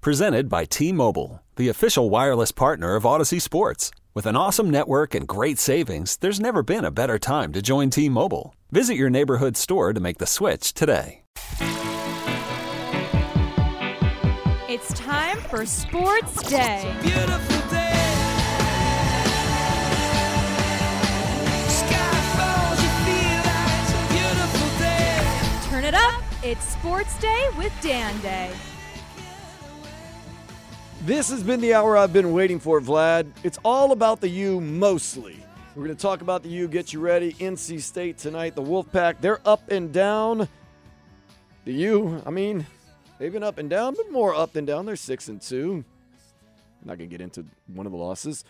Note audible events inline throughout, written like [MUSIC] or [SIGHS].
Presented by T Mobile, the official wireless partner of Audacy Sports. With an awesome network and great savings, there's never been a better time to join T Mobile. Visit your neighborhood store to make the switch today. It's time for Sports Day. Beautiful day. Falls, like it's a beautiful day. Turn it up. It's Sports Day with Dan Day. This has been the hour I've been waiting for, Vlad. It's all about the U mostly. We're going to talk about the U, get you ready. NC State tonight, the Wolfpack, they're up and down. The U, I mean, they've been up and down, but more up than down. They're 6 and 2. I'm not going to get into one of the losses.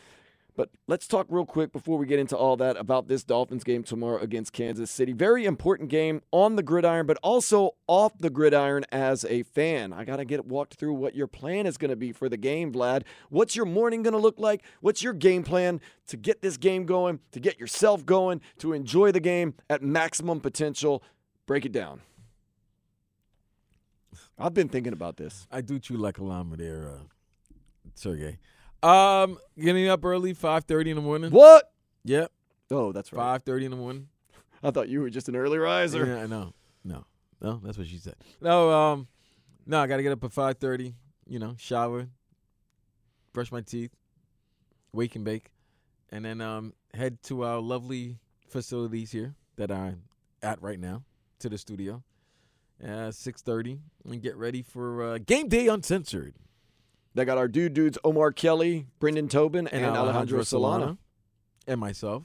But let's talk real quick before we get into all that about this Dolphins game tomorrow against Kansas City. Very important game on the gridiron, but also off the gridiron as a fan. I got to get walked through what your plan is going to be for the game, Vlad. What's your morning going to look like? What's your game plan to get this game going, to get yourself going, to enjoy the game at maximum potential? Break it down. I've been thinking about this. I do chew like a llama there, uh, Sergey. Um, getting up early, five thirty in the morning. What? Yep, Oh, that's right. five thirty in the morning. I thought you were just an early riser. Yeah, I know. No, no, that's what she said. No, um, no, I got to get up at five thirty. You know, shower, brush my teeth, wake and bake, and then um head to our lovely facilities here that I'm at right now to the studio. Uh, six thirty, and get ready for uh, game day uncensored. They got our dude dudes Omar Kelly, Brendan Tobin, and, Alejandro Solana. and myself.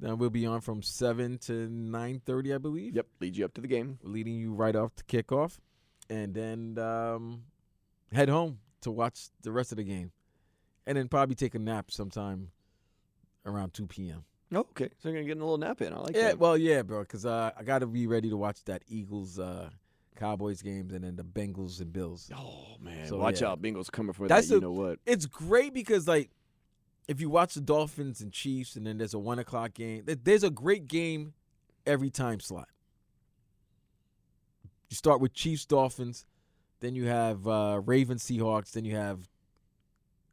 Then we'll be on from seven to nine thirty, I believe. Yep, lead you up to the game. leading you right off to kickoff, and then um, head home to watch the rest of the game, and then probably take a nap sometime around two p.m. Oh, okay. So you're gonna get a little nap in. I like that. yeah, that. well, yeah, bro, because uh, I got to be ready to watch that Eagles uh, Cowboys games and then the Bengals and Bills. oh man, So, watch yeah. out, Bengals coming for That's that. You the- know what? It's great because like if you watch the Dolphins and Chiefs, and then there's a one o'clock game. There's a great game every time slot. You start with Chiefs Dolphins, then you have uh, Ravens Seahawks, then you have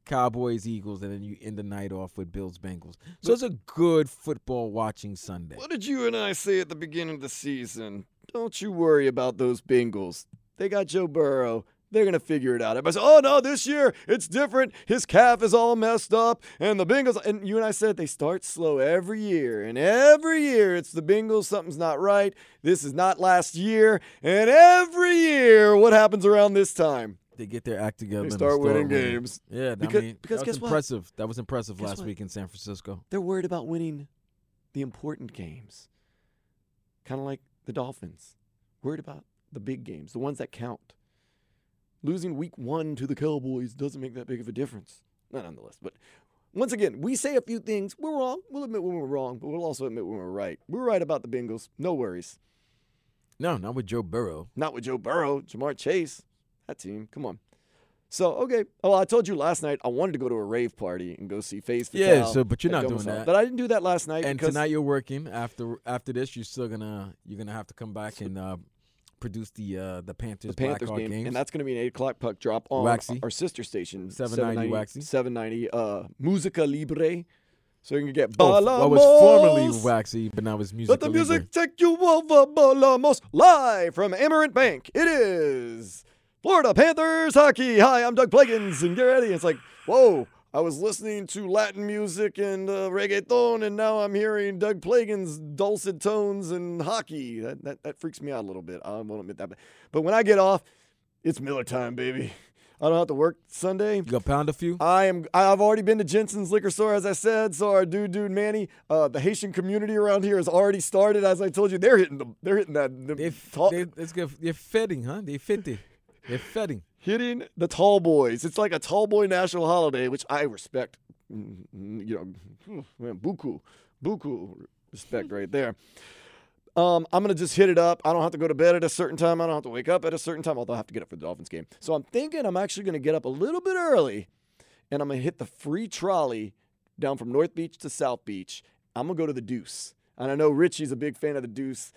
Cowboys Eagles, and then you end the night off with Bills Bengals. So it's a good football watching Sunday. What did you and I say at the beginning of the season? Don't you worry about those Bengals. They got Joe Burrow. They're gonna figure it out. Everybody "Oh no, this year it's different. His calf is all messed up, and the Bengals." And you and I said they start slow every year, and every year it's the Bengals. Something's not right. This is not last year, and every year, what happens around this time? They get their act together. They and start winning games. Yeah, Because- I mean, because that was what? impressive. That was impressive Guess last what? week in San Francisco. They're worried about winning the important games, kind of like the Dolphins. Worried about the big games, the ones that count. Losing week one to the Cowboys doesn't make that big of a difference. Not nonetheless. But once again, we say a few things. We're wrong. We'll admit when we're wrong, but we'll also admit when we're right. We're right about the Bengals. No worries. No, not with Joe Burrow. Not with Joe Burrow, Ja'Marr Chase. That team. Come on. So, okay. Oh, I told you last night I wanted to go to a rave party and go see Face Yeah, so- but you're not doing that. But I didn't do that last night and tonight you're working. After after this, you're still gonna you're gonna have to come back and uh, produce the uh, the Panthers, the Panthers Blackhawk game, games. and that's going to be an eight o'clock puck drop on Waxy. our sister station, 790 Waxy. seven ninety, uh, Musica Libre. So you can get oh, Balamos. what was formerly Waxy, but now it's music. Let the music take you over, Balamos. Live from Amerant Bank, it is Florida Panthers hockey. Hi, I'm Doug Plagens, and get ready. It's like, whoa. I was listening to Latin music and uh, reggaeton, and now I'm hearing Doug Plagens' dulcet tones and hockey. That, that that freaks me out a little bit. I won't admit that, but, but when I get off, it's Miller time, baby. I don't have to work Sunday. You gonna pound a few? I am. I've already been to Jensen's liquor store, as I said. So our dude, dude, Manny, uh, the Haitian community around here has already started. As I told you, they're hitting the, they're hitting that. The They talk- they it's good. They're fitting, huh? They fit it. They're fitting. hitting the tall boys. It's like a tall boy national holiday, which I respect. Mm, mm, You know, [SIGHS] man, buku, buku respect right there. Um, I'm gonna just hit it up. I don't have to go to bed at a certain time. I don't have to wake up at a certain time. Although I have to get up for the Dolphins game. So I'm thinking I'm actually gonna get up a little bit early, and I'm gonna hit the free trolley down from North Beach to South Beach. I'm gonna go to the Deuce, and I know Richie's a big fan of the Deuce,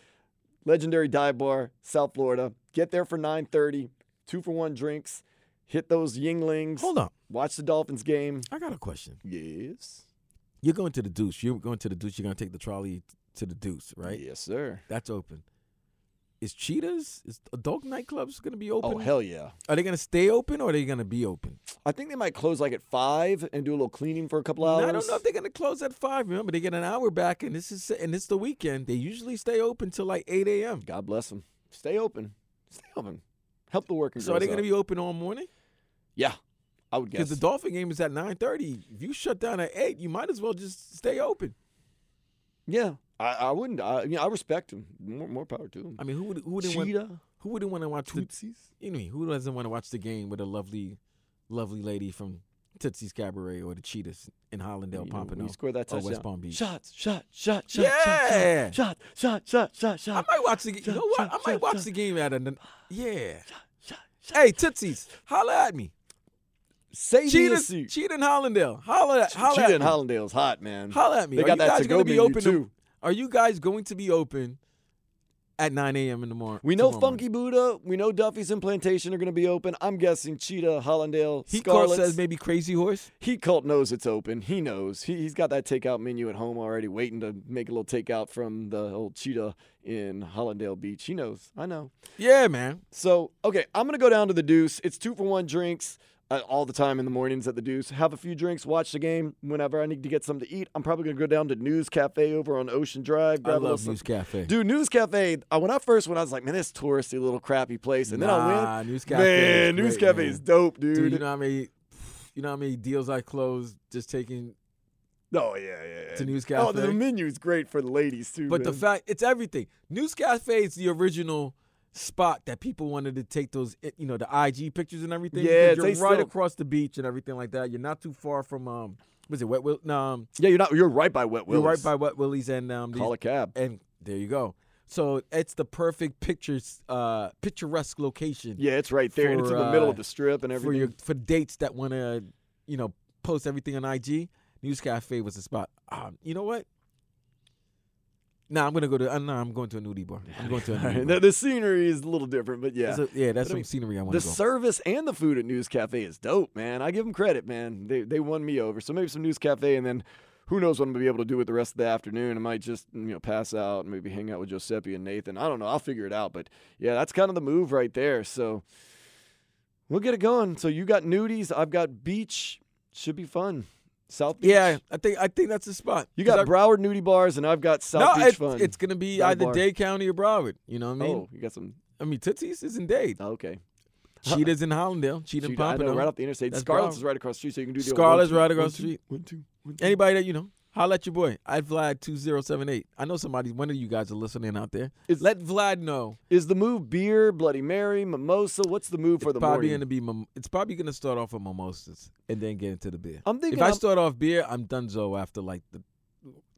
legendary dive bar, South Florida. Get there for 9:30, two for one drinks. Hit those Yuenglings. Hold on. Watch the Dolphins game. I got a question. Yes. You're going to the Deuce. You're going to the Deuce. You're going to take the trolley to the Deuce, right? Yes, sir. That's open. Is Cheetahs, is adult nightclubs going to be oh, open? Oh hell yeah! Are they going to stay open or are they going to be open? I think they might close like at five and do a little cleaning for a couple hours. I don't know if they're going to close at five. Remember, they get an hour back, and this is and it's the weekend. They usually stay open till like eight a.m. God bless them. Stay open. Stay open. Help the working So are they going to be open all morning? Yeah, I would guess. Because the Dolphin game is at nine thirty. If you shut down at eight, you might as well just stay open. yeah, I, I wouldn't. I, you know, I respect him. More, more power to them. I mean, who would who wouldn't want who wouldn't want to watch the Tootsies. you know who doesn't want to watch the game with a lovely, lovely lady from Tootsie's Cabaret or the Cheetahs in Hollandale, You Pompano, you score that or. West Palm Beach. Shots, shot, shot, shot, Yeah. shot, shot, shot, shot, I shot, might watch the game. You know what? shot, I might shot, watch shot. the game at a yeah. shot, shot. Hey Tootsies, holla at me. Say me a Cheetah, seat. Cheetah and Hollandale, holla at holla Cheetah at and me. Hollandale's hot, man. Holla at me. They Are got you that guys to go gonna be menu open to- too. Are you guys going to be open at 9 a.m. in the morning? We know tomorrow? Funky Buddha. We know Duffy's and Plantation are going to be open. I'm guessing Cheetah, Hollandale, Heat Cult says maybe Crazy Horse. Heat Cult knows it's open. He knows. He, he's got that takeout menu at home already, waiting to make a little takeout from the old Cheetah in Hollandale Beach. He knows. I know. Yeah, man. So, okay, I'm going to go down to the Deuce. It's two for one drinks all the time in the mornings at the Deuce. Have a few drinks, watch the game. Whenever I need to get something to eat, I'm probably going to go down to News Cafe over on Ocean Drive. I Grab a love News Cafe. Dude, News Cafe. Uh, when I first went, I was like, man, this touristy little crappy place. And then I went, News Cafe man, News great, Cafe man. is dope, dude. Dude, you know how many, you know how many deals I closed just taking. oh yeah, yeah, yeah. To News Oh, the Cafe? menu's great for the ladies too. But the fact, it's everything. News Cafe is the original spot that people wanted to take those, eh, you know, the IG pictures and everything. Yeah, you're right still- across the beach and everything like that. You're not too far from um, was it Wet Will? No, um, yeah, you're not. You're right by Wet you're right by Wet Willie's and um, these- Call a cab. and there you go. So it's the perfect pictures, uh, picturesque location. Yeah, it's right there, and it's in for, the middle uh, of the strip and everything. for your for dates that want to, you know, post everything on IG. News Cafe was the spot. Um, you know what? Nah, I'm gonna go to. Uh, nah, I'm going to a nudie bar. I'm going to a [LAUGHS] nudie right, bar. the, scenery is a little different, but yeah. That's a- yeah, that's But I some mean, scenery I want The to go. The service and the food at News Cafe is dope, man. I give them credit, man. They they won me over. So maybe some News Cafe, and then who knows what I'm gonna be able to do with the rest of the afternoon. I might just you know pass out and maybe hang out with Giuseppe and Nathan. I don't know. I'll figure it out. But yeah, that's kind of the move right there. So we'll get it going. So you got nudies, I've got beach. Should be fun. South Beach. yeah, I think I think that's the spot. You got I- Broward nudie bars, and I've got South no, Beach it's, fun. it's gonna be either bar. Dade County or Broward. You know what I mean? oh, you got some. I mean Tootsie's is in Dade. Oh, okay. Cheetah's in Hollandale. Cheetah and Shoot, I know, Pompano. right off the interstate. That's Scarlett's Broward. is right across the street, so you can do the old Scarlett's one, two, right across the street. one, two, one, two. Anybody that you know, holla at your boy. I Vlad two zero seven eight. I know somebody. One of you guys are listening out there. Is- Let Vlad know. Is the move beer, Bloody Mary, mimosa? What's the move for it's the probably morning? gonna be. Mim- it's probably gonna start off with mimosas and then get into the beer. I'm thinking. if I I'm- start off beer, I'm donezo after like the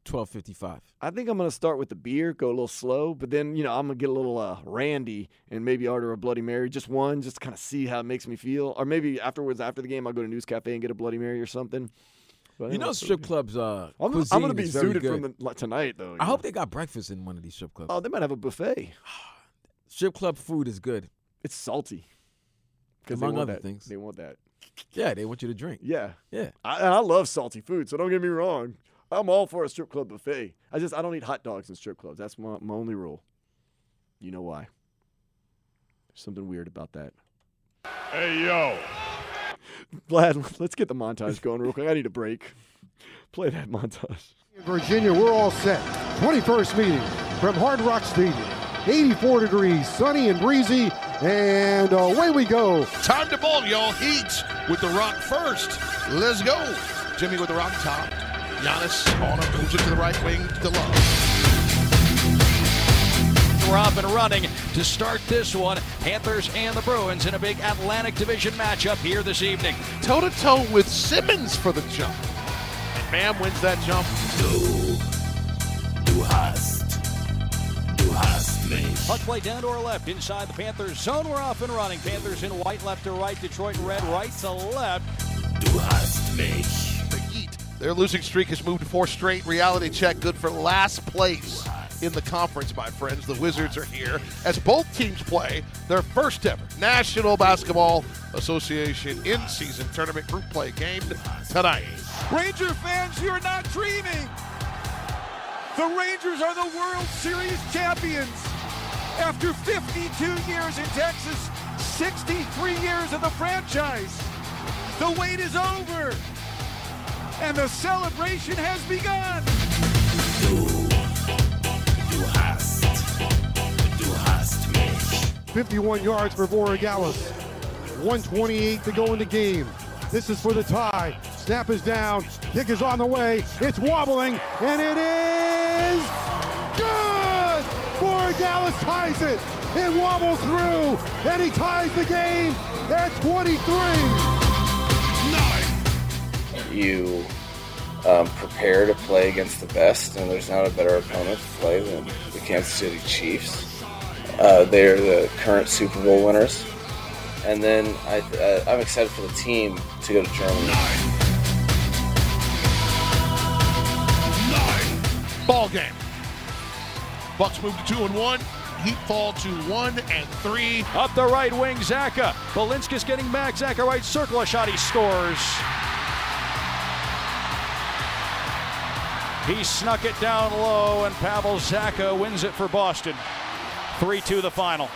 twelve fifty five. I think I'm gonna start with the beer, go a little slow, but then you know I'm gonna get a little uh, randy and maybe order a Bloody Mary, just one, just kind of see how it makes me feel. Or maybe afterwards, after the game, I'll go to News Cafe and get a Bloody Mary or something. But You know, strip okay. clubs. Uh, I'm, I'm gonna be is very zooted good. from the, like, tonight though. you I hope they got breakfast in one of these strip clubs. Oh, they might have a buffet. [SIGHS] strip club food is good. It's salty. 'Cause they Among other that- things. they want that. Yeah, they want you to drink. Yeah, Yeah. I, I love salty food, so don't get me wrong. I'm all for a strip club buffet. I just I don't eat hot dogs in strip clubs. That's my, my only rule. You know why? There's something weird about that. Hey, yo. Vlad, let's get the montage going real quick. I need a break. Play that montage. Virginia, we're all set. 21st meeting from Hard Rock Stadium. 84 degrees, sunny and breezy, and away we go. Time to ball, y'all. Heat with the rock first. Let's go. Jimmy with the rock top. Giannis on him. Moves it to the right wing to love. We're and running. To start this one. Panthers and the Bruins in a big Atlantic Division matchup here this evening. Toe to toe with Simmons for the jump. And Bam wins that jump. Du hast, du hast mich. Puck play down to our left inside the Panthers zone. We're off and running. Panthers in white left to right. Detroit red right to left. Du hast mich. The Heat. Their losing streak has moved to four straight. Reality check good for last place in the conference, my friends. The Wizards are here as both teams play their first ever National Basketball Association in season tournament group play game tonight. Ranger fans, you're not dreaming. The Rangers are the World Series champions. After 52 years in Texas, 63 years of the franchise. The wait is over. And the celebration has begun. 51 yards for Borregales. 128 to go in the game. This is for the tie. Snap is down. Kick is on the way. It's wobbling, and it is good. Borregales ties it. It wobbles through, and he ties the game at 23. Nine. you um, prepare to play against the best, and there's not a better opponent to play than the Kansas City Chiefs. Uh, they're the current Super Bowl winners, and then I, uh, I'm excited for the team to go to Germany. Nine, Ball game. Bucks move to two and one. Heat fall to one and three. Up the right wing, Zacha. Balinskis getting back. Zacha right circle a shot. He scores. He snuck it down low, and Pavel Zacha wins it for Boston. 3 2 the final.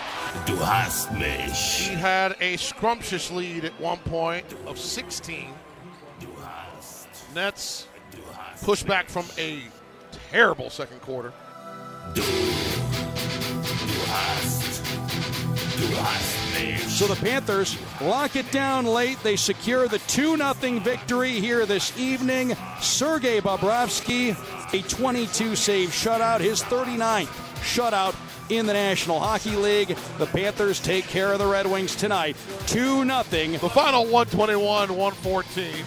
Du hast mich. He had a scrumptious lead at one point of 16. Nets push back from a terrible second quarter. Du hast, du hast mich. So the Panthers lock it down late. They secure the 2 0 victory here this evening. Sergei Bobrovsky, a 22 save shutout, his 39th shutout in the National Hockey League. The Panthers take care of the Red Wings tonight. 2 0. The final 121 114.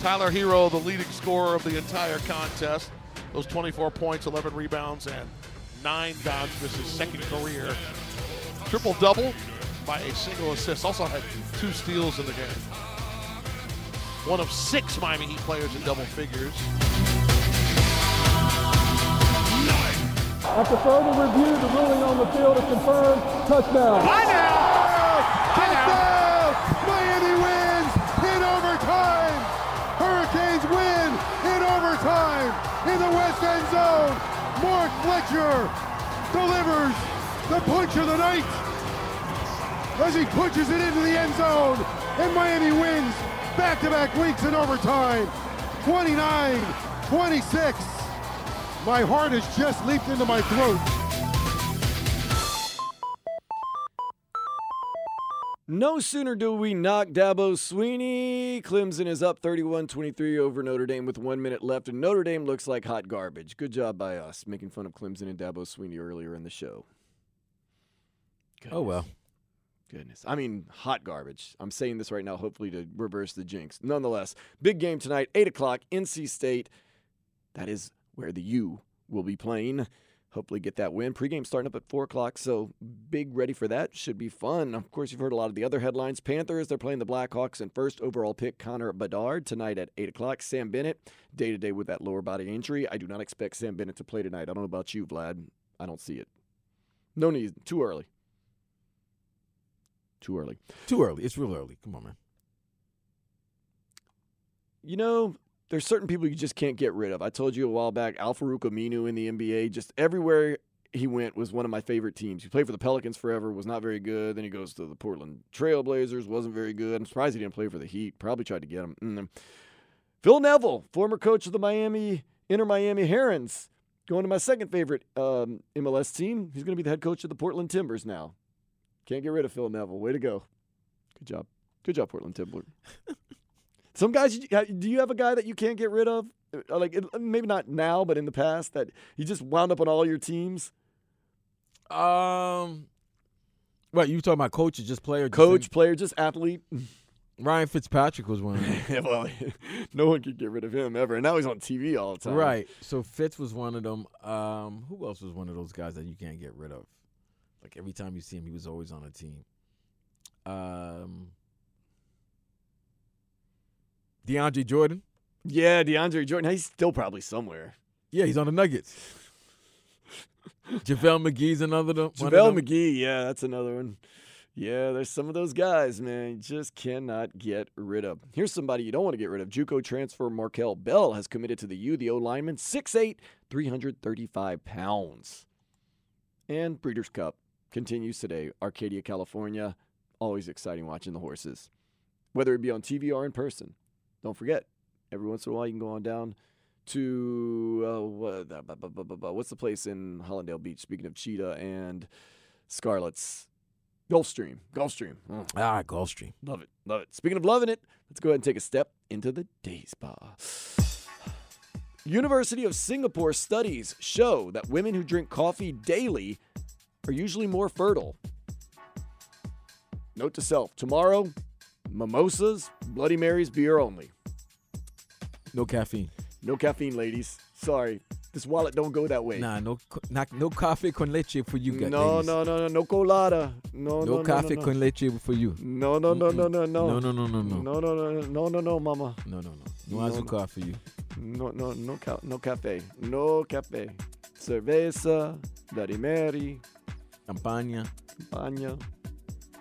Tyler Herro, the leading scorer of the entire contest. Those 24 points, 11 rebounds, and nine bounds. This is second career. Triple double by a single assist. Also had two steals in the game. One of six Miami Heat players in double figures. After further review, the ruling on the field is confirmed. Touchdown. Touchdown! Miami wins in overtime. Hurricanes win in overtime in the West End zone. Mark Fletcher delivers the punch of the night as he punches it into the end zone. And Miami wins back-to-back weeks in overtime. 29-26. My heart has just leaped into my throat. No sooner do we knock Dabo Swinney. Clemson is up 31 23 over Notre Dame with one minute left, and Notre Dame looks like hot garbage. Good job by us making fun of Clemson and Dabo Swinney earlier in the show. Oh, well. Goodness. I mean, hot garbage. I'm saying this right now, hopefully to reverse the jinx. Nonetheless, big game tonight, 8 o'clock, NC State. That is where the U will be playing. Hopefully, get that win. Pregame starting up at 4 o'clock, so big ready for that. Should be fun. Of course, you've heard a lot of the other headlines. Panthers, they're playing the Blackhawks, and first overall pick Connor Bedard tonight at 8 o'clock. Sam Bennett, day to day with that lower body injury. I do not expect Sam Bennett to play tonight. I don't know about you, Vlad. I don't see it. No need. Too early. Too early. Too early. It's real early. Come on, man. You know, there's certain people you just can't get rid of. I told you a while back, Al-Farouq Aminu in the NBA, just everywhere he went was one of my favorite teams. He played for the Pelicans forever, was not very good. Then he goes to the Portland Trailblazers, wasn't very good. I'm surprised he didn't play for the Heat. Probably tried to get him. Mm. Phil Neville, former coach of the Miami Inter Miami Herons, going to my second favorite um, MLS team. He's going to be the head coach of the Portland Timbers now. Can't get rid of Phil Neville. Way to go. Good job. Good job, Portland Timber. [LAUGHS] Some guys, do you have a guy that you can't get rid of? Uh, Like maybe not now, but in the past, that you just wound up on all your teams. Um, What you talking about? Coach or just player? Just Coach, in- player, just athlete. [LAUGHS] Ryan Fitzpatrick was one of them. [LAUGHS] well, [LAUGHS] no one could get rid of him ever. And now he's on TV all the time. Right. So Fitz was one of them. Um, who else was one of those guys that you can't get rid of? Like every time you see him, he was always on a team. Um, DeAndre Jordan. Yeah, DeAndre Jordan. He's still probably somewhere. Yeah, he's on the Nuggets. [LAUGHS] JaVale McGee's another one JaVale them. McGee, yeah, that's another one. Yeah, there's some of those guys, man, you just cannot get rid of. Here's somebody you don't want to get rid of. JUCO transfer Markel Bell has committed to the U, the O lineman, 6'8", 335 pounds. And Breeders' Cup continues today, Arcadia, California. Always exciting watching the horses, whether it be on TV or in person. Don't forget, every once in a while you can go on down to uh, what's the place in Hollandale Beach? Speaking of Cheetah and Scarlets, Gulfstream, Gulfstream. Oh, Ah, Gulfstream. love it, love it. Speaking of loving it, let's go ahead and take a step into the day spa. University of Singapore studies show that women who drink coffee daily are usually more fertile. Note to self: tomorrow, mimosas, Bloody Marys, beer only. No caffeine. No caffeine, ladies. Sorry, this wallet don't go that way. Nah, no, not, no coffee con leche for you guys. no, ladies. no, no, no, no colada. No, no, No no, coffee no, no. con leche for you. No, no, no, no, no, no. No, no, no, no, no. No, no, no, no, no, no, mama. No, no, no. No, No, azúcar for you. No, no, no, ca- no cafe. No cafe. Cerveza, Bloody Mary, Campaña. Campagna.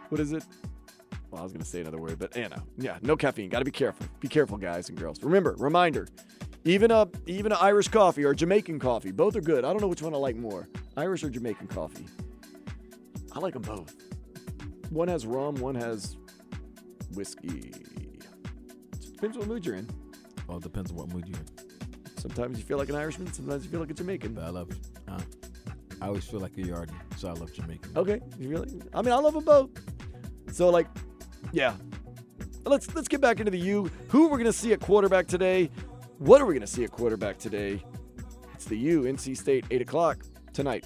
What is it? Well, I was going to say another word, but Anna. Yeah, no caffeine. Got to be careful. Be careful, guys and girls. Remember, reminder. Even a even a Irish coffee or Jamaican coffee, both are good. I don't know which one I like more, Irish or Jamaican coffee. I like them both. One has rum, one has whiskey. Just depends what mood you're in. Well, it depends on what mood you're in. Sometimes you feel like an Irishman, sometimes you feel like a Jamaican. But I love. Uh, I always feel like a yardie, so I love Jamaican. Okay, you really? I mean, I love them both. So, like, yeah. Let's let's get back into the U. Who we're gonna see at quarterback today? What are we gonna see at quarterback today? It's the U, NC State, eight o'clock tonight.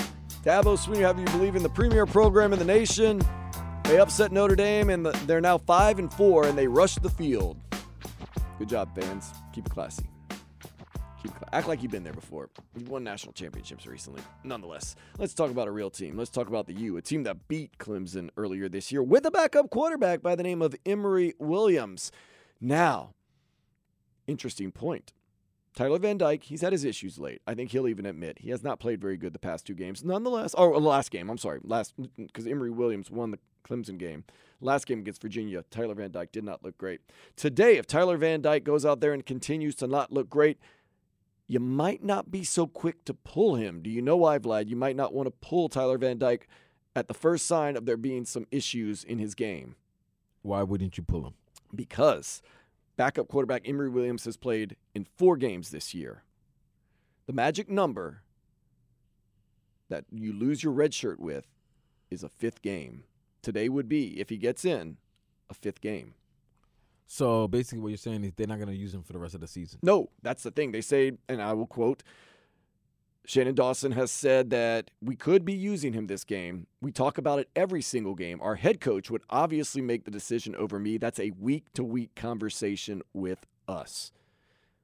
Dabo Swinney, have you believe in the premier program in the nation? They upset Notre Dame, and they're now five and four, and they rushed the field. Good job, fans. Keep it classy. Keep cla- act like you've been there before. You've won national championships recently. Nonetheless, let's talk about a real team. Let's talk about the U, a team that beat Clemson earlier this year with a backup quarterback by the name of Emory Williams. Now, interesting point. Tyler Van Dyke, he's had his issues late. I think he'll even admit he has not played very good the past two games. Nonetheless, or the last game, I'm sorry, last because Emory Williams won the Clemson game. Last game against Virginia, Tyler Van Dyke did not look great. Today, if Tyler Van Dyke goes out there and continues to not look great, you might not be so quick to pull him. Do you know why, Vlad? You might not want to pull Tyler Van Dyke at the first sign of there being some issues in his game. Why wouldn't you pull him? Because backup quarterback Emory Williams has played in four games this year. The magic number that you lose your red shirt with is a fifth game. Today would be, if he gets in, a fifth game. So basically, what you're saying is they're not going to use him for the rest of the season. No, that's the thing. They say, and I will quote Shannon Dawson has said that we could be using him this game. We talk about it every single game. Our head coach would obviously make the decision over me. That's a week to week conversation with us.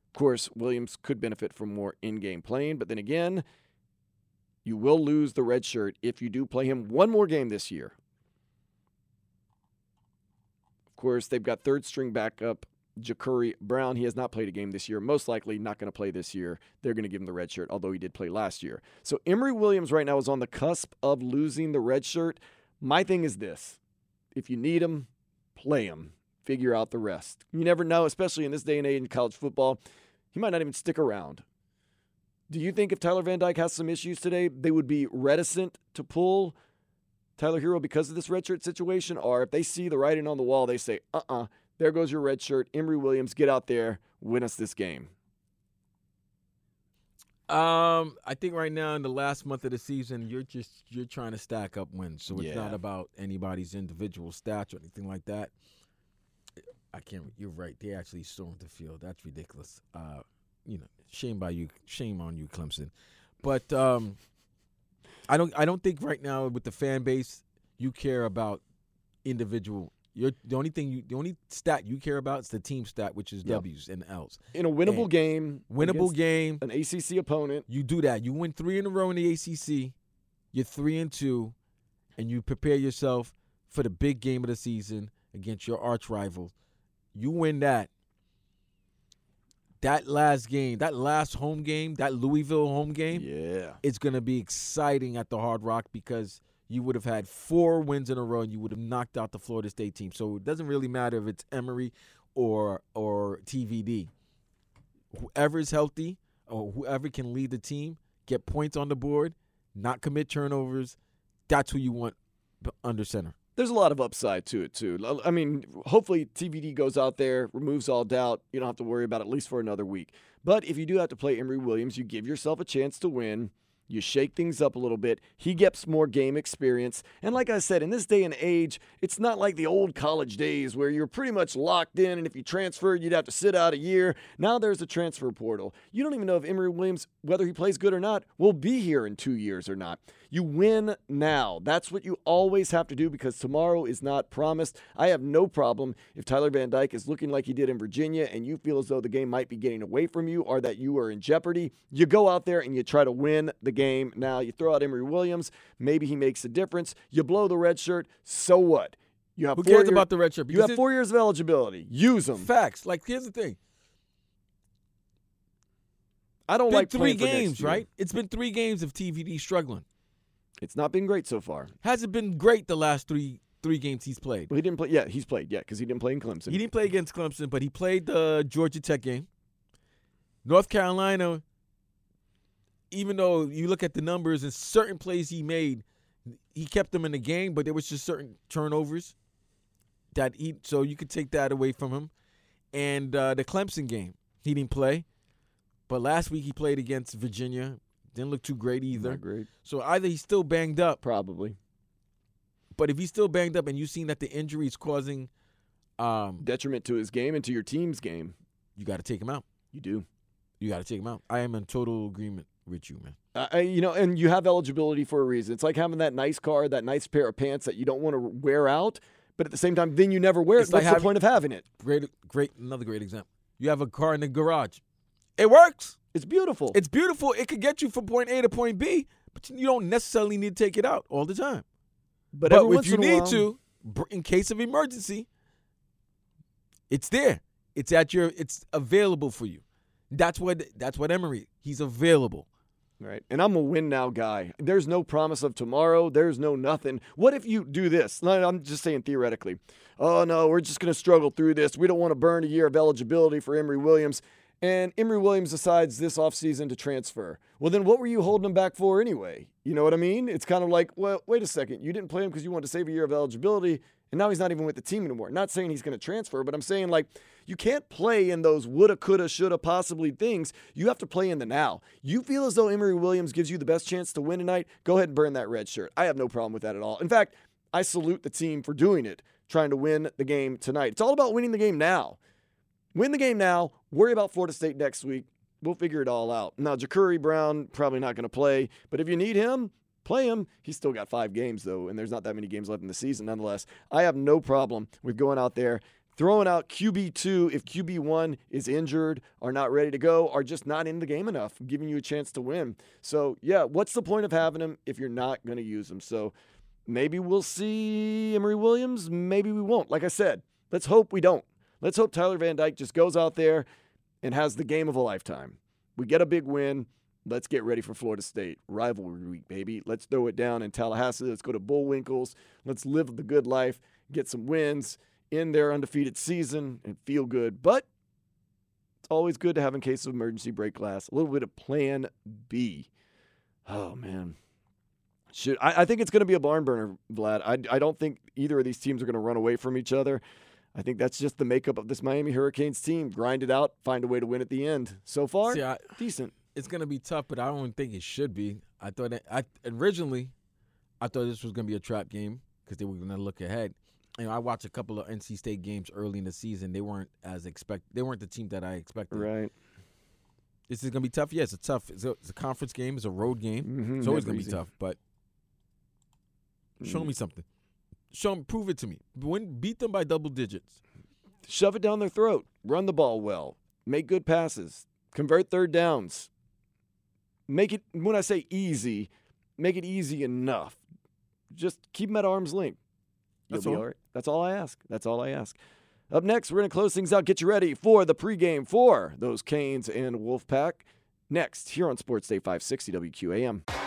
Of course, Williams could benefit from more in game playing, but then again, you will lose the red shirt if you do play him one more game this year. Of course, they've got third string backup Jacurri Brown. He has not played a game this year. Most likely not going to play this year. They're going to give him the red shirt, although he did play last year. So Emory Williams right now is on the cusp of losing the red shirt. My thing is this if you need him, play him. Figure out the rest. You never know, especially in this day and age in college football. He might not even stick around. Do you think if Tyler Van Dyke has some issues today, they would be reticent to pull Tyler Herro because of this redshirt situation? Or if they see the writing on the wall, they say, uh uh-uh, uh, there goes your red shirt. Emory Williams, get out there, win us this game. Um, I think right now in the last month of the season, you're just you're trying to stack up wins, so it's Yeah. not about anybody's individual stats or anything like that. I can't. You're right. They actually stormed the field. That's ridiculous. Uh, you know, shame by you. Shame on you, Clemson. But um, I don't. I don't think right now with the fan base, you care about individual. You're the only thing you. The only stat you care about is the team stat, which is Yeah. W's and L's. In a winnable And game, winnable game, an ACC opponent. You do that. You win three in a row in the ACC. You're three and two, and you prepare yourself for the big game of the season against your arch rival. You win that. That last game, that last home game, that Louisville home game, yeah, it's gonna be exciting at the Hard Rock because you would have had four wins in a row and you would have knocked out the Florida State team. So it doesn't really matter if it's Emory or or TVD. Whoever's healthy or whoever can lead the team, get points on the board, not commit turnovers. That's who you want under center. There's a lot of upside to it too. I mean, hopefully TVD goes out there, removes all doubt. You don't have to worry about it at least for another week. But if you do have to play Emory Williams, you give yourself a chance to win. You shake things up a little bit. He gets more game experience. And like I said, in this day and age, it's not like the old college days where you're pretty much locked in. And if you transferred, you'd have to sit out a year. Now there's a transfer portal. You don't even know if Emory Williams, whether he plays good or not, will be here in two years or not. You win now. That's what you always have to do because tomorrow is not promised. I have no problem if Tyler Van Dyke is looking like he did in Virginia and you feel as though the game might be getting away from you or that you are in jeopardy. You go out there and you try to win the game. Now, you throw out Emory Williams. Maybe he makes a difference. You blow the red shirt. So what? You have Who four cares year- about the red shirt? You have four years of eligibility. Use them. Facts. Like here's the thing. I don't been like three playing for next games, right? It's been three games of TVD struggling. It's not been great so far. Hasn't been great the last three three games he's played. Well, he didn't play. Yeah, he's played. Yeah, because he didn't play in Clemson. He didn't play against Clemson, but he played the Georgia Tech game. North Carolina, even though you look at the numbers and certain plays he made, he kept them in the game, but there was just certain turnovers that he so you could take that away from him. And uh, the Clemson game, he didn't play. But last week he played against Virginia. Didn't look too great either. Not great. So either he's still banged up. Probably. But if he's still banged up and you've seen that the injury is causing um, detriment to his game and to your team's game, you got to take him out. You do. You got to take him out. I am in total agreement with you, man. Uh, you know, and you have eligibility for a reason. It's like having that nice car, that nice pair of pants that you don't want to wear out, but at the same time, then you never wear it. Like What's the point of having it? Great, great. Another great example. You have a car in the garage. It works. It's beautiful. It's beautiful. It could get you from point A to point B, but you don't necessarily need to take it out all the time. But, But, if you need while- to, in case of emergency, it's there. It's at your. It's available for you. That's what. That's what Emory. He's available. Right. And I'm a win now guy. There's no promise of tomorrow. There's no nothing. What if you do this? I'm just saying theoretically. Oh, no, we're just going to struggle through this. We don't want to burn a year of eligibility for Emory Williams. And Emory Williams decides this offseason to transfer. Well, then what were you holding him back for anyway? You know what I mean? It's kind of like, well, wait a second. You didn't play him because you wanted to save a year of eligibility, and now he's not even with the team anymore. Not saying he's going to transfer, but I'm saying, like, you can't play in those woulda, coulda, shoulda, possibly things. You have to play in the now. You feel as though Emory Williams gives you the best chance to win tonight, go ahead and burn that red shirt. I have no problem with that at all. In fact, I salute the team for doing it, trying to win the game tonight. It's all about winning the game now. Win the game now. Worry about Florida State next week. We'll figure it all out. Now, Jacurri Brown probably not going to play, but if you need him, play him. He's still got five games though, and there's not that many games left in the season. Nonetheless, I have no problem with going out there. Throwing out QB2 if QB1 is injured are not ready to go are just not in the game enough, giving you a chance to win. So, yeah, what's the point of having him if you're not going to use him? So, maybe we'll see Emory Williams. Maybe we won't. Like I said, let's hope we don't. Let's hope Tyler Van Dyke just goes out there and has the game of a lifetime. We get a big win. Let's get ready for Florida State. Rivalry week, baby. Let's throw it down in Tallahassee. Let's go to Bullwinkles. Let's live the good life, get some wins in their undefeated season, and feel good. But it's always good to have, in case of emergency break glass, a little bit of plan B. Oh, man. Should, I, I think it's going to be a barn burner, Vlad. I, I don't think either of these teams are going to run away from each other. I think that's just the makeup of this Miami Hurricanes team. Grind it out, find a way to win at the end. So far, See, I- decent. It's gonna be tough, but I don't think it should be. I thought it, I originally, I thought this was gonna be a trap game because they were gonna look ahead. You know, I watched a couple of NC State games early in the season. They weren't as expect. They weren't the team that I expected. Right. This is gonna be tough. Yes, it's tough. It's a, it's a conference game. It's a road game. Mhm, it's always gonna be tough. But show Mm. me something. Show 'em- prove it to me. Win, beat them by double digits. Shove it down their throat. Run the ball well. Make good passes. Convert third downs. Make it, when I say easy, make it easy enough. Just keep them at arm's length. You'll That's be all. all right. That's all I ask. That's all I ask. Up next, we're going to close things out. Get you ready for the pregame for those Canes and Wolfpack. Next, here on Sports Day 560 WQAM.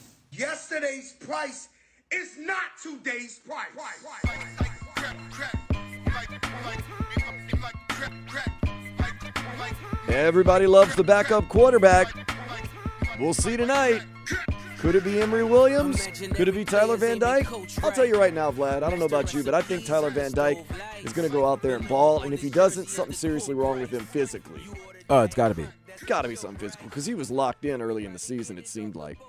Yesterday's price is not today's price. Everybody loves the backup quarterback. We'll see tonight. Could it be Emory Williams? Could it be Tyler Van Dyke? I'll tell you right now, Vlad. I don't know about you, but I think Tyler Van Dyke is going to go out there and ball. And if he doesn't, something's seriously wrong with him physically. Oh, it's got to be. It's got to be something physical because he was locked in early in the season. It seemed like.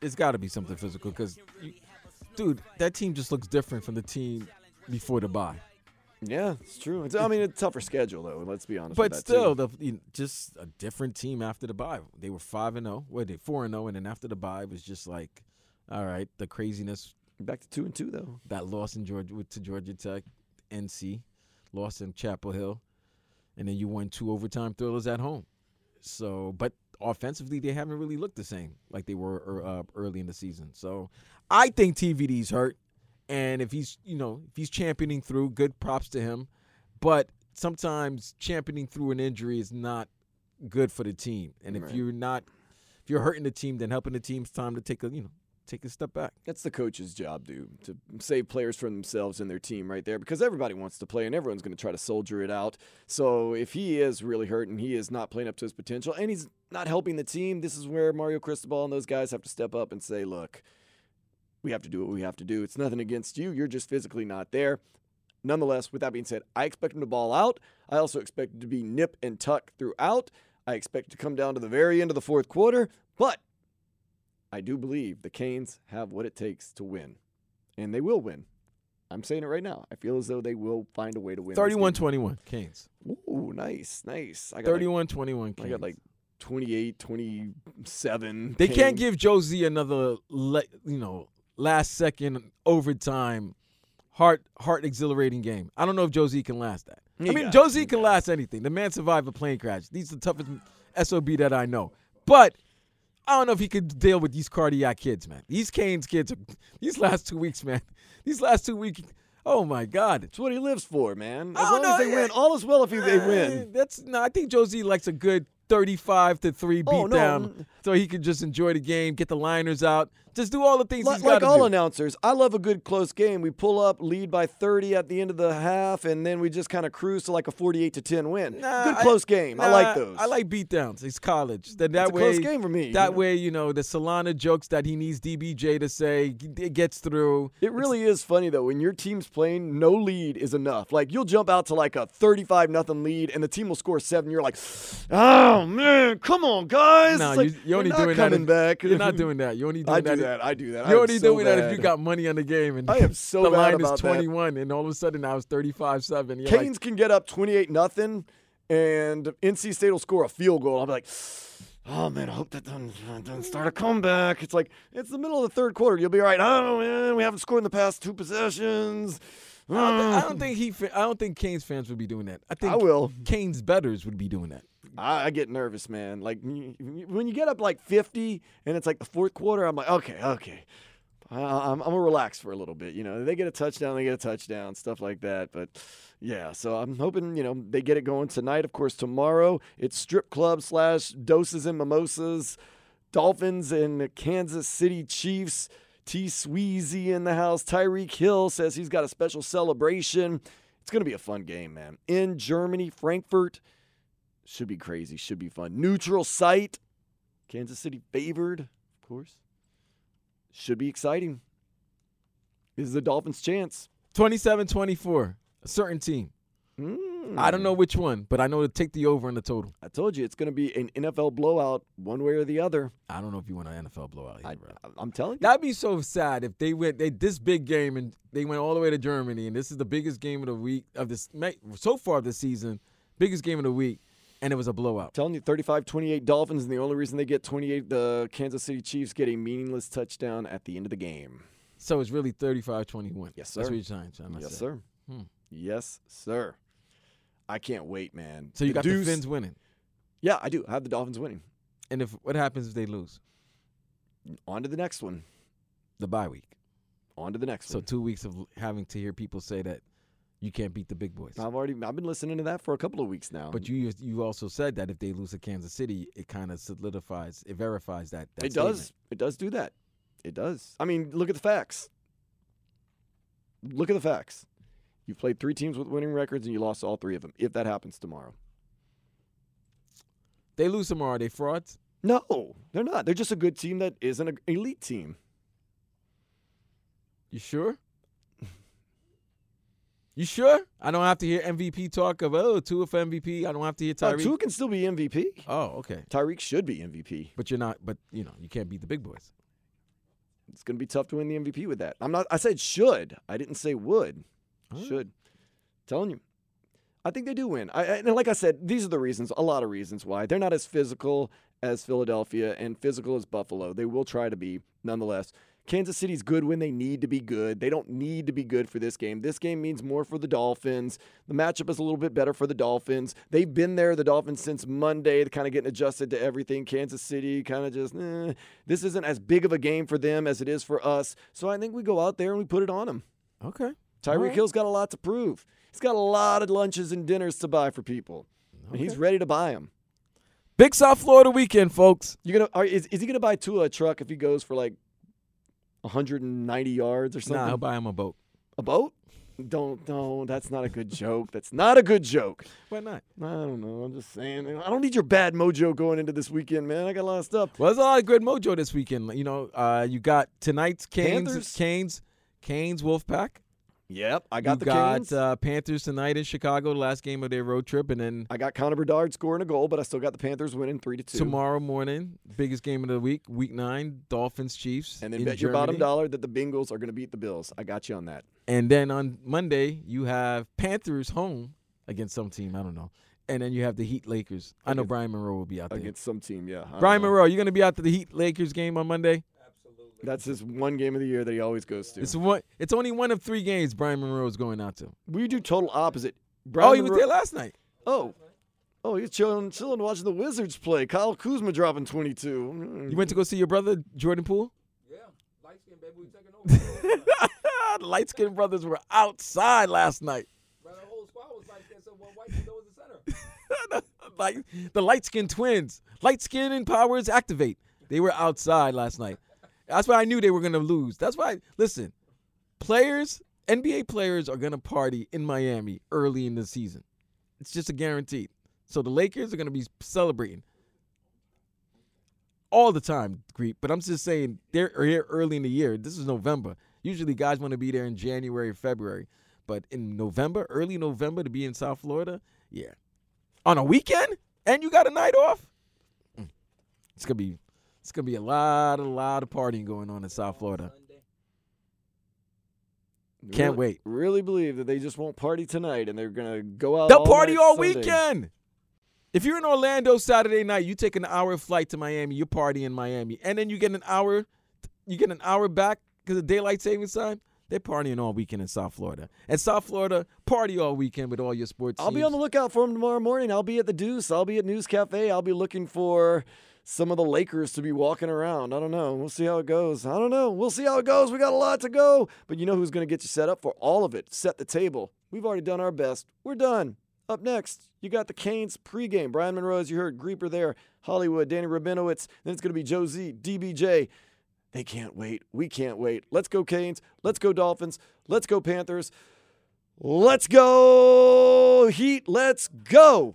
It's got to be something physical because, dude, that team just looks different from the team before the bye. Yeah, it's true. It's, I mean, it's a tougher schedule though. Let's be honest. But still, the, you know, just a different team after the bye. They were five and oh. zero. Were they four and zero? And then after the bye, it was just like, all right, the craziness. Back to two and two though. That loss in Georgia to Georgia Tech, NC, lost in Chapel Hill, and then you won two overtime thrillers at home. So, but offensively, they haven't really looked the same like they were er, uh, early in the season. So, I think TVD's hurt, and if he's you know if he's championing through, good props to him. But sometimes championing through an injury is not good for the team. And if Right. you're not, if you're hurting the team, then helping the team's time to take a you know take a step back. That's the coach's job, dude, to save players from themselves and their team right there because everybody wants to play and everyone's going to try to soldier it out. So if he is really hurt and he is not playing up to his potential and he's not helping the team, this is where Mario Cristobal and those guys have to step up and say, look, we have to do what we have to do. It's nothing against you. You're just physically not there. Nonetheless, with that being said, I expect him to ball out. I also expect it to be nip and tuck throughout. I expect to come down to the very end of the fourth quarter, but I do believe the Canes have what it takes to win, and they will win. I'm saying it right now. I feel as though they will find a way to win. this 31-21 Canes. Ooh, nice, nice. I got like- 31-21 I got like 28, 27. They can't give Joe Z another, le- you know, last second overtime, heart heart exhilarating game. I don't know if Joe Z can last that. He I mean. Joe Z can last anything. The man survived a plane crash. He's the toughest sob that I know. But I don't know if he could deal with these cardiac kids, man. These Canes kids, are, these last two weeks, man. [LAUGHS] These last two weeks. Oh my God! It's what he lives for, man. As long don't as they know, win, all is well if he- they Eh, win. That's no. I think Joe Z likes a good thirty-five to three Oh, no. beatdown, so he could just enjoy the game, get the liners out, just do all the things Like, he's like all do. announcers, I love a good close game. We pull up, lead by 30 at the end of the half, and then we just kind of cruise to like a 48 to 10 win. Nah, good I- close game. I like those. I like beatdowns. It's college. That that It's a way, close game for me, you That know? way, you know, the Solana jokes that he needs DBJ to say, it gets through. It really is funny though when your team's playing, no lead is enough. Like you'll jump out to like a 35 nothing lead, and the team will score seven. You're like, oh man, come on guys! No, It's like, you, you're only not doing coming that. if- back. You're not doing that. You're only [LAUGHS] doing I do that. if- that. I do that. I You're so doing that if you got money on the game, and I am so [LAUGHS] the bad line is that. 21, and all of a sudden now it's 35-7. You're Canes can get up 28 nothing, and NC State will score a field goal. I'll be like, oh man, I hope that doesn't, doesn't start a comeback. It's like it's the middle of the third quarter. You'll be all right. Oh man, we haven't scored in the past two possessions. I don't, thi- I don't mm. think he. fa- I don't think Canes fans would be doing that. I think I will. Canes betters would be doing that. I, I get nervous, man. Like when you get up like 50 and it's like the fourth quarter, I'm like, okay, okay. I, I'm, I'm gonna relax for a little bit. You know, they get a touchdown, they get a touchdown, stuff like that. But yeah, so I'm hoping you know they get it going tonight. Of course, tomorrow it's strip club slash doses and mimosas, Dolphins and Kansas City Chiefs. T. Sweezy in the house. Tyreek Hill says he's got a special celebration. It's gonna be a fun game, man. In Germany, Frankfurt. Should be crazy. Should be fun. Neutral site. Kansas City favored, of course. Should be exciting. This is the Dolphins' chance. 27-24. A certain team. Hmm. I don't know which one, but I know to take the over on the total. I told you it's going to be an NFL blowout, one way or the other. I don't know if you want an NFL blowout. Either. I, am telling you. That'd be so sad if they went they this big game and they went all the way to Germany and this is the biggest game of the week of this so far of the season, biggest game of the week, and it was a blowout. telling you 35-28 Dolphins, and the only reason they get 28, the Kansas City Chiefs get a meaningless touchdown at the end of the game. So it's really 35-21. Yes, sir. That's what you're trying, to Yes, say. sir. Hmm. Yes, sir. I can't wait, man. So you got Deuce- the Finns winning. Yeah, I do. I have the Dolphins winning. And if what happens if they lose? On to the next one. The bye week. On to the next one. So two weeks of having to hear people say that you can't beat the big boys. I've already I've been listening to that for a couple of weeks now. But you you also said that if they lose to Kansas City, it kind of solidifies, it verifies that. that it does. It does do that. It does. I mean, look at the facts. Look at the facts. You've played three teams with winning records and you lost all three of them. If that happens tomorrow, They lose tomorrow. Are they frauds? no, they're not. They're just a good team that isn't an elite team. You sure? You sure? I don't have to hear MVP talk of oh Tua for MVP. I don't have to hear Tyreek. Tua can still be MVP. oh, okay. Tyreek should be MVP. But you're not. But you know you can't beat the big boys. It's going to be tough to win the MVP with that. I'm not. I said should. I didn't say would. Should. Telling you. I think they do win. I- and like I said, these are the reasons. A lot of reasons why they're not as physical as Philadelphia and physical as Buffalo. They will try to be, nonetheless. Kansas City's good when they need to be good. They don't need to be good for this game. This game means more for the Dolphins. The matchup is a little bit better for the Dolphins. They've been there, the Dolphins, since Monday, kind of getting adjusted to everything. Kansas City kind of just, eh. This isn't as big of a game for them as it is for us. So I think we go out there and we put it on them. Okay. Tyreek right. Hill's got a lot to prove. He's got a lot of lunches and dinners to buy for people. And he's ready to buy them. Big South Florida weekend, folks. You're gonna are, is, is he gonna buy Tua a truck if he goes for like 190 yards or something? Nah, he'll buy him a boat. A boat? Don't no, that's not a good joke. That's not a good joke. Why not? I don't know. I'm just saying. I don't need your bad mojo going into this weekend, man. I got a lot of stuff. Well, there's a lot of good mojo this weekend. You know, uh, you got tonight's Canes, Panthers? Canes, Canes Wolfpack. Yep, I got you the got Canes. uh, Panthers tonight in Chicago, the last game of their road trip, and then I got Connor Bedard scoring a goal, but I still got the Panthers winning three to two. tomorrow morning, biggest game of the week, Week Nine, Dolphins Chiefs, and then bet your bottom dollar that the Bengals are going to beat the Bills. I got you on that. And then on Monday, you have Panthers home against some team. I don't know. And then you have the Heat Lakers. I know Brian Monroe will be out there. Against some team, yeah. Brian know. Monroe, you going to be out to the Heat Lakers game on Monday? That's his one game of the year that he always goes to. It's one. It's only one of three games Brian Monroe is going out to. we do total opposite. oh, he was there last night. Oh. Oh, he's chilling, chilling, watching the Wizards play. Kyle Kuzma dropping 22. You went to go see your brother Jordan Poole. Yeah, light skinned baby, we taking over. [LAUGHS] the light skinned brothers were outside last night. [LAUGHS] like the light skinned twins, light skin and powers activate. They were outside last night. That's why I knew they were gonna lose. That's why. Listen, players, NBA players are gonna party in Miami early in the season. It's just a guaranteed. So the Lakers are gonna be celebrating all the time, Greek. But I'm just saying they're here early in the year. This is November. Usually guys want to be there in January February. But in November, early November to be in South Florida, yeah. On a weekend? And you got a night off? Mm. It's gonna be it's gonna be a lot, a lot of partying going on in South Florida. Can't Really- wait. Really believe that they just won't party tonight and they're going to go out They'll all party all Sunday. weekend. If you're in Orlando Saturday night, you take an hour flight to Miami, you party in Miami, and then you get an hour, you get an hour back because of daylight savings time. They're partying all weekend in South Florida, and South Florida party all weekend with all your sports. I'll be on the lookout for them tomorrow morning. I'll be at the Deuce. I'll be at News Cafe. I'll be looking for some of the Lakers to be walking around. I don't know. We'll see how it goes. I don't know. We'll see how it goes. We got a lot to go. But you know who's going to get you set up for all of it? Set the table. We've already done our best. We're done. Up next, you got the Canes pregame. Brian Monroe, as you heard, Grieper there, Hollywood, Danny Rabinowitz. Then it's going to be Joe Z, DBJ. They can't wait. We can't wait. Let's go Canes. Let's go Dolphins. Let's go Panthers. Let's go Heat. Let's go.